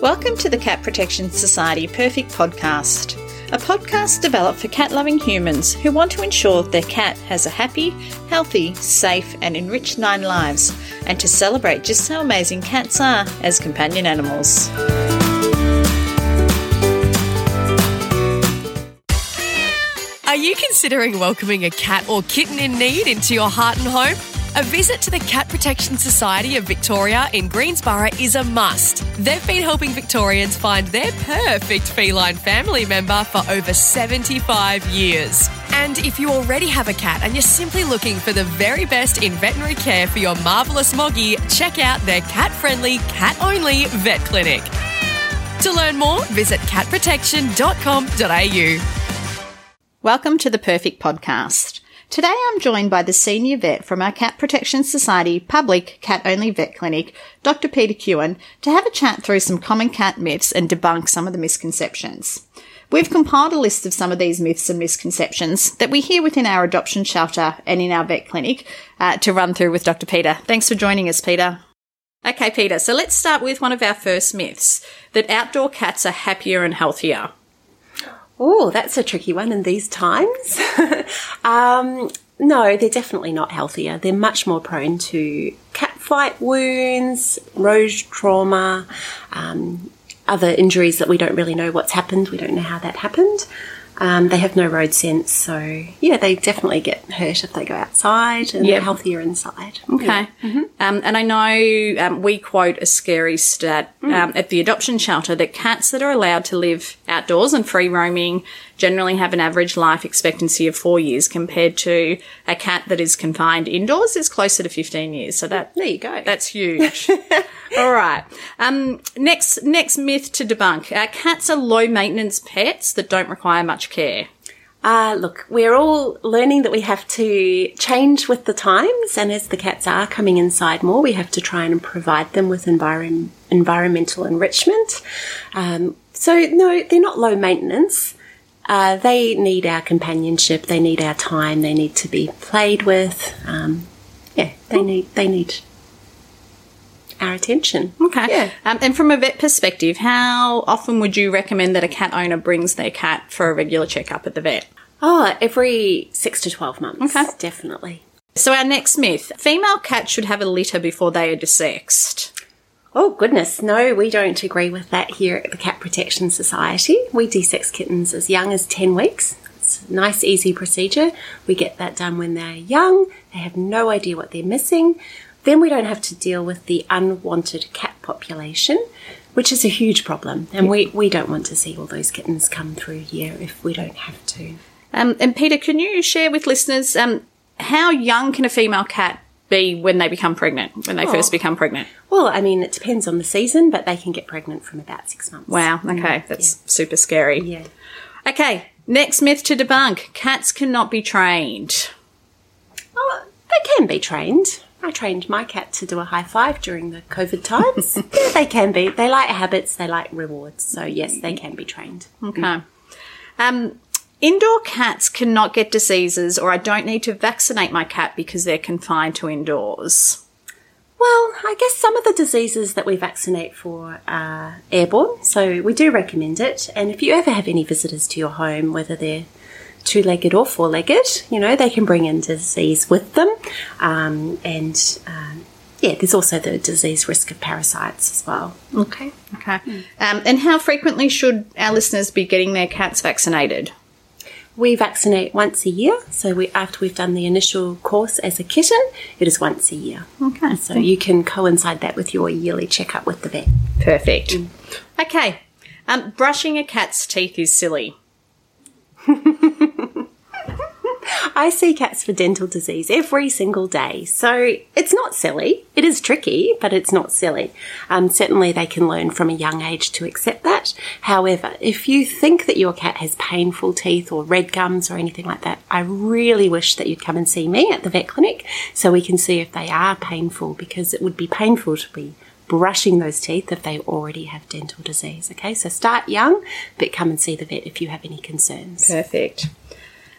Welcome to the Cat Protection Society Purrfect Podcast, a podcast developed for cat loving humans who want to ensure their cat has a happy, healthy, safe, and enriched nine lives, and to celebrate just how amazing cats are as companion animals. Are you considering welcoming a cat or kitten in need into your heart and home? A visit to the Cat Protection Society of Victoria in Greensborough is a must. They've been helping Victorians find their perfect feline family member for over 75 years. And if you already have a cat and you're simply looking for the very best in veterinary care for your marvellous moggy, check out their cat friendly, cat only vet clinic. To learn more, visit catprotection.com.au. Welcome to the Purrfect Podcast. Today I'm joined by the senior vet from our Cat Protection Society public cat only vet clinic, Dr. Peter Kewen, to have a chat through some common cat myths and debunk some of the misconceptions. We've compiled a list of some of these myths and misconceptions that we hear within our adoption shelter and in our vet clinic uh, to run through with Dr. Peter. Thanks for joining us, Peter. Okay, Peter, so let's start with one of our first myths that outdoor cats are happier and healthier. Oh, that's a tricky one in these times. um, no, they're definitely not healthier. They're much more prone to cat fight wounds, road trauma, um, other injuries that we don't really know what's happened. We don't know how that happened. Um, they have no road sense, so yeah, they definitely get hurt if they go outside, and Yep. they're healthier inside. Okay. Um, and I know um, we quote a scary stat um, at the adoption shelter that cats that are allowed to live outdoors and free roaming generally have an average life expectancy of four years compared to a cat that is confined indoors is closer to 15 years. So that There you go. that's huge. All right. Um, next, next myth to debunk. Uh, cats are low maintenance pets that don't require much care. Uh, look, we're all learning that we have to change with the times, and as the cats are coming inside more, we have to try and provide them with environ- environmental enrichment. Um, so, no, they're not low maintenance. Uh, they need our companionship. They need our time. They need to be played with. Um, yeah, they need they need our attention. Okay. Yeah. Um, and from a vet perspective, how often would you recommend that a cat owner brings their cat for a regular checkup at the vet? Oh, every six to twelve months. Okay. definitely. So our next myth: female cats should have a litter before they are desexed. Oh goodness, no, we don't agree with that here at the Cat Protection Society. We desex kittens as young as 10 weeks. It's a nice, easy procedure. We get that done when they're young, they have no idea what they're missing. Then we don't have to deal with the unwanted cat population, which is a huge problem. And we, we don't want to see all those kittens come through here if we don't have to. Um, and Peter, can you share with listeners um, how young can a female cat be when they become pregnant? When they first become pregnant? Well, I mean, it depends on the season, but they can get pregnant from about six months. Wow. Okay, that's super scary. Yeah. Okay. Next myth to debunk: cats cannot be trained. Oh, they can be trained. I trained my cat to do a high five during the COVID times. yeah, they can be. They like habits, they like rewards. So, yes, they can be trained. Okay. Um, indoor cats cannot get diseases, or I don't need to vaccinate my cat because they're confined to indoors. Well, I guess some of the diseases that we vaccinate for are airborne, so we do recommend it. And if you ever have any visitors to your home, whether they're two legged or four legged, you know, they can bring in disease with them. Um, and um, yeah, there's also the disease risk of parasites as well. Okay. Okay. Um, and how frequently should our listeners be getting their cats vaccinated? We vaccinate once a year, so we after we've done the initial course as a kitten, it is once a year. Okay. So you can coincide that with your yearly checkup with the vet. Perfect. Okay. Um, brushing a cat's teeth is silly. I see cats for dental disease every single day, so it's not silly. It is tricky, but it's not silly. Um, certainly, they can learn from a young age to accept that. However, if you think that your cat has painful teeth or red gums or anything like that, I really wish that you'd come and see me at the vet clinic so we can see if they are painful because it would be painful to be brushing those teeth if they already have dental disease. Okay, so start young, but come and see the vet if you have any concerns. Perfect.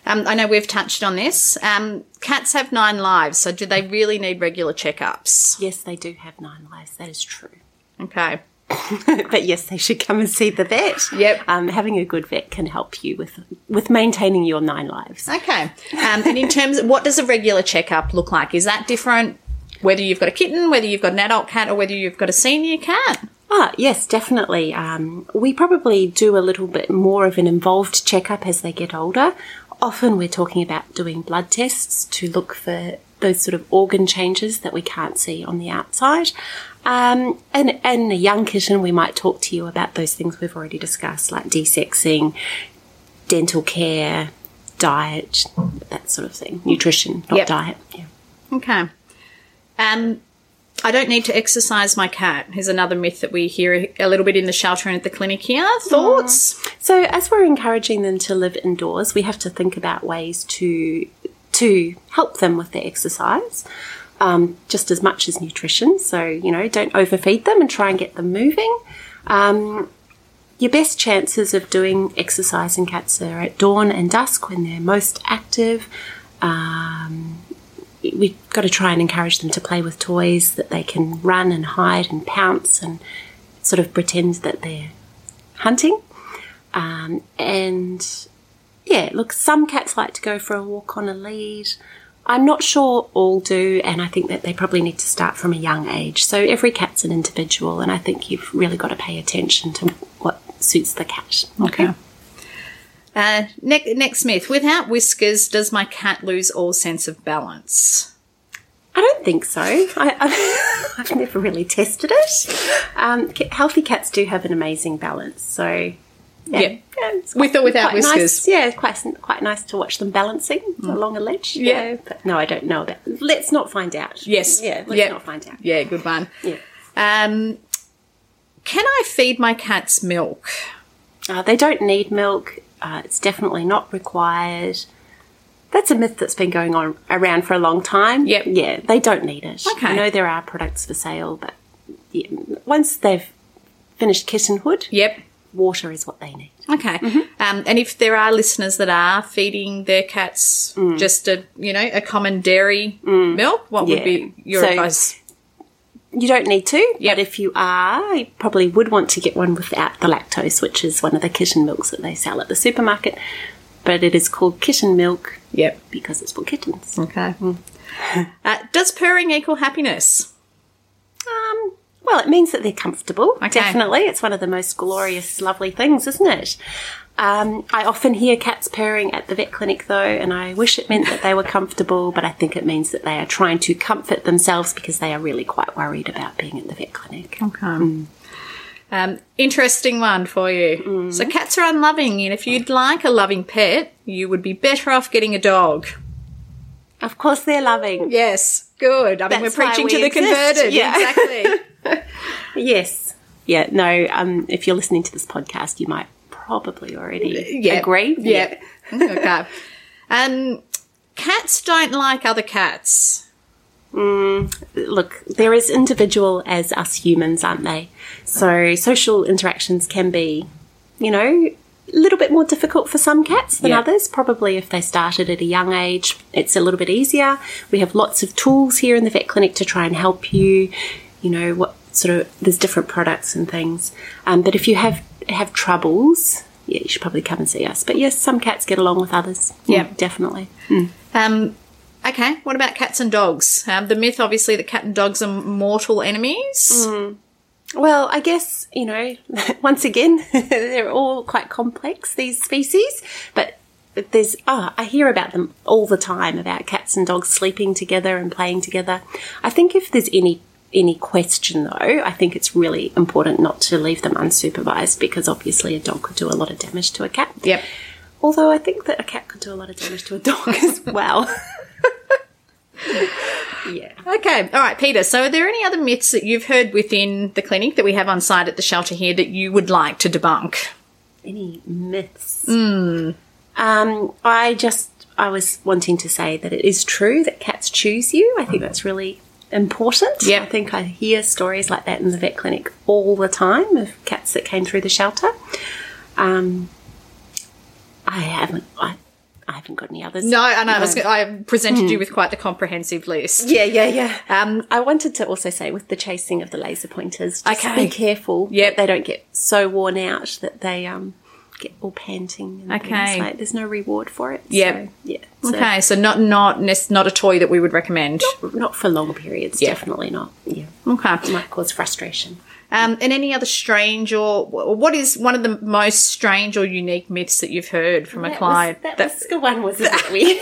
Um, I know we've touched on this. Um, cats have nine lives, so do they really need regular checkups? Yes, they do have nine lives. That is true. Okay. but yes, they should come and see the vet. Yep. Um, having a good vet can help you with with maintaining your nine lives. Okay. Um, and in terms of what does a regular checkup look like? Is that different whether you've got a kitten, whether you've got an adult cat, or whether you've got a senior cat? Ah, yes, definitely. Um, we probably do a little bit more of an involved checkup as they get older. Often we're talking about doing blood tests to look for those sort of organ changes that we can't see on the outside. Um, and, and a young kitten, we might talk to you about those things we've already discussed, like desexing, dental care, diet, that sort of thing. Nutrition, not Yep. diet. Yeah. Okay. Um, I don't need to exercise my cat. Is another myth that we hear a little bit in the shelter and at the clinic here. Thoughts? So, as we're encouraging them to live indoors, we have to think about ways to to help them with their exercise, um, just as much as nutrition. So, you know, don't overfeed them and try and get them moving. Um, your best chances of doing exercise in cats are at dawn and dusk when they're most active. Um, we've got to try and encourage them to play with toys that they can run and hide and pounce and sort of pretend that they're hunting. Um, and yeah, look, some cats like to go for a walk on a lead. I'm not sure all do, and I think that they probably need to start from a young age. So every cat's an individual, and I think you've really got to pay attention to what suits the cat. Okay. Uh, ne- next myth. Without whiskers, does my cat lose all sense of balance? I don't think so. I, I, I've never really tested it. Um, healthy cats do have an amazing balance, so yeah, Yeah. yeah, it's With or without quite nice- whiskers? yeah, quite quite nice to watch them balancing along a ledge. Yeah. but no, I don't know about. Let's not find out. Yes. yeah, let's Yeah. not find out. Yeah, good one. Yeah. Um, can I feed my cats milk? Uh, they don't need milk. Uh, it's definitely not required. That's a myth that's been going on around for a long time. Yep. Yeah, they don't need it. Okay. I know there are products for sale, but yeah, once they've finished kittenhood, Yep. water is what they need. Okay. Mm-hmm. Um, and if there are listeners that are feeding their cats Mm. just a you know a common dairy milk, what would be your So- advice? You don't need to, Yep. but if you are, you probably would want to get one without the lactose, which is one of the kitten milks that they sell at the supermarket. But it is called kitten milk Yep. because it's for kittens. Okay. uh, does purring equal happiness? Um, well, it means that they're comfortable. Okay. Definitely. It's one of the most glorious, lovely things, isn't it? Um, I often hear cats purring at the vet clinic, though, and I wish it meant that they were comfortable, but I think it means that they are trying to comfort themselves because they are really quite worried about being at the vet clinic. Okay. Um, interesting one for you. So cats are unloving, and if you'd like a loving pet, you would be better off getting a dog. Of course, they're loving. Yes, good. I mean, That's we're preaching we to the exist. converted. Yeah. Exactly. Yes. Yeah, no, um, if you're listening to this podcast, you might probably already Yeah. agree. Yeah. okay. Um, cats don't like other cats. look, they're as individual as us humans, aren't they? So social interactions can be, you know, a little bit more difficult for some cats than Yeah. others. Probably if they started at a young age, it's a little bit easier. We have lots of tools here in the vet clinic to try and help you. You know what sort of there's different products and things. Um, but if you have have troubles, yeah, you should probably come and see us. But yes, some cats get along with others. Yeah. definitely. Um, okay. What about cats and dogs? Um, the myth, obviously, that cat and dogs are mortal enemies. Well, I guess, you know, once again, they're all quite complex, these species, but there's, oh, I hear about them all the time about cats and dogs sleeping together and playing together. I think if there's any any question though, I think it's really important not to leave them unsupervised because obviously a dog could do a lot of damage to a cat. Yep. Although I think that a cat could do a lot of damage to a dog as well. yeah. Okay. All right, Peter. So, are there any other myths that you've heard within the clinic that we have on site at the shelter here that you would like to debunk? any myths? Um, I just I was wanting to say that it is true that cats choose you. I think that's really important. Yep. I think I hear stories like that in the vet clinic all the time of cats that came through the shelter. Um, I haven't. I, I've haven't got any others. No, I know. I, was, I presented you with quite the comprehensive list. Yeah, yeah, yeah. Um, I wanted to also say with the chasing of the laser pointers, just Okay. be careful Yep. that they don't get so worn out that they um, get all panting. And Okay. things. Like, there's no reward for it. Yep. So, yeah. So Okay, so not not not a toy that we would recommend. Not for long periods. Yeah. Definitely not. Yeah. Okay. Might cause frustration. Um, and any other strange or what is one of the most strange or unique myths that you've heard from a That client? Was, that, one was a bit weird.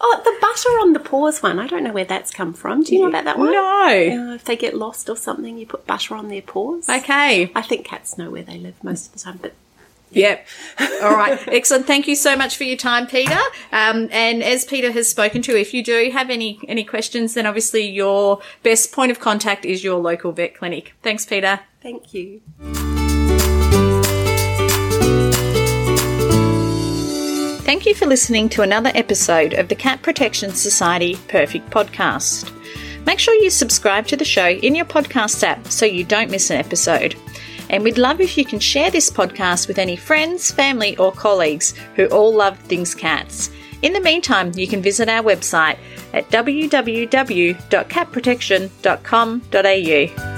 Oh, the butter on the paws one. I don't know where that's come from. Do you know about that one? No. Uh, if they get lost or something, you put butter on their paws. Okay. I think cats know where they live most of the time, but Yep. All right. Excellent. Thank you so much for your time, Peter. Um, and as Peter has spoken to, if you do have any any questions, then obviously your best point of contact is your local vet clinic. Thanks, Peter. thank you. Thank you for listening to another episode of the Cat Protection Society Purrfect Podcast. Make sure you subscribe to the show in your podcast app so you don't miss an episode. And we'd love if you can share this podcast with any friends, family, or colleagues who all love things cats. In the meantime, you can visit our website at www.catprotection.com.au.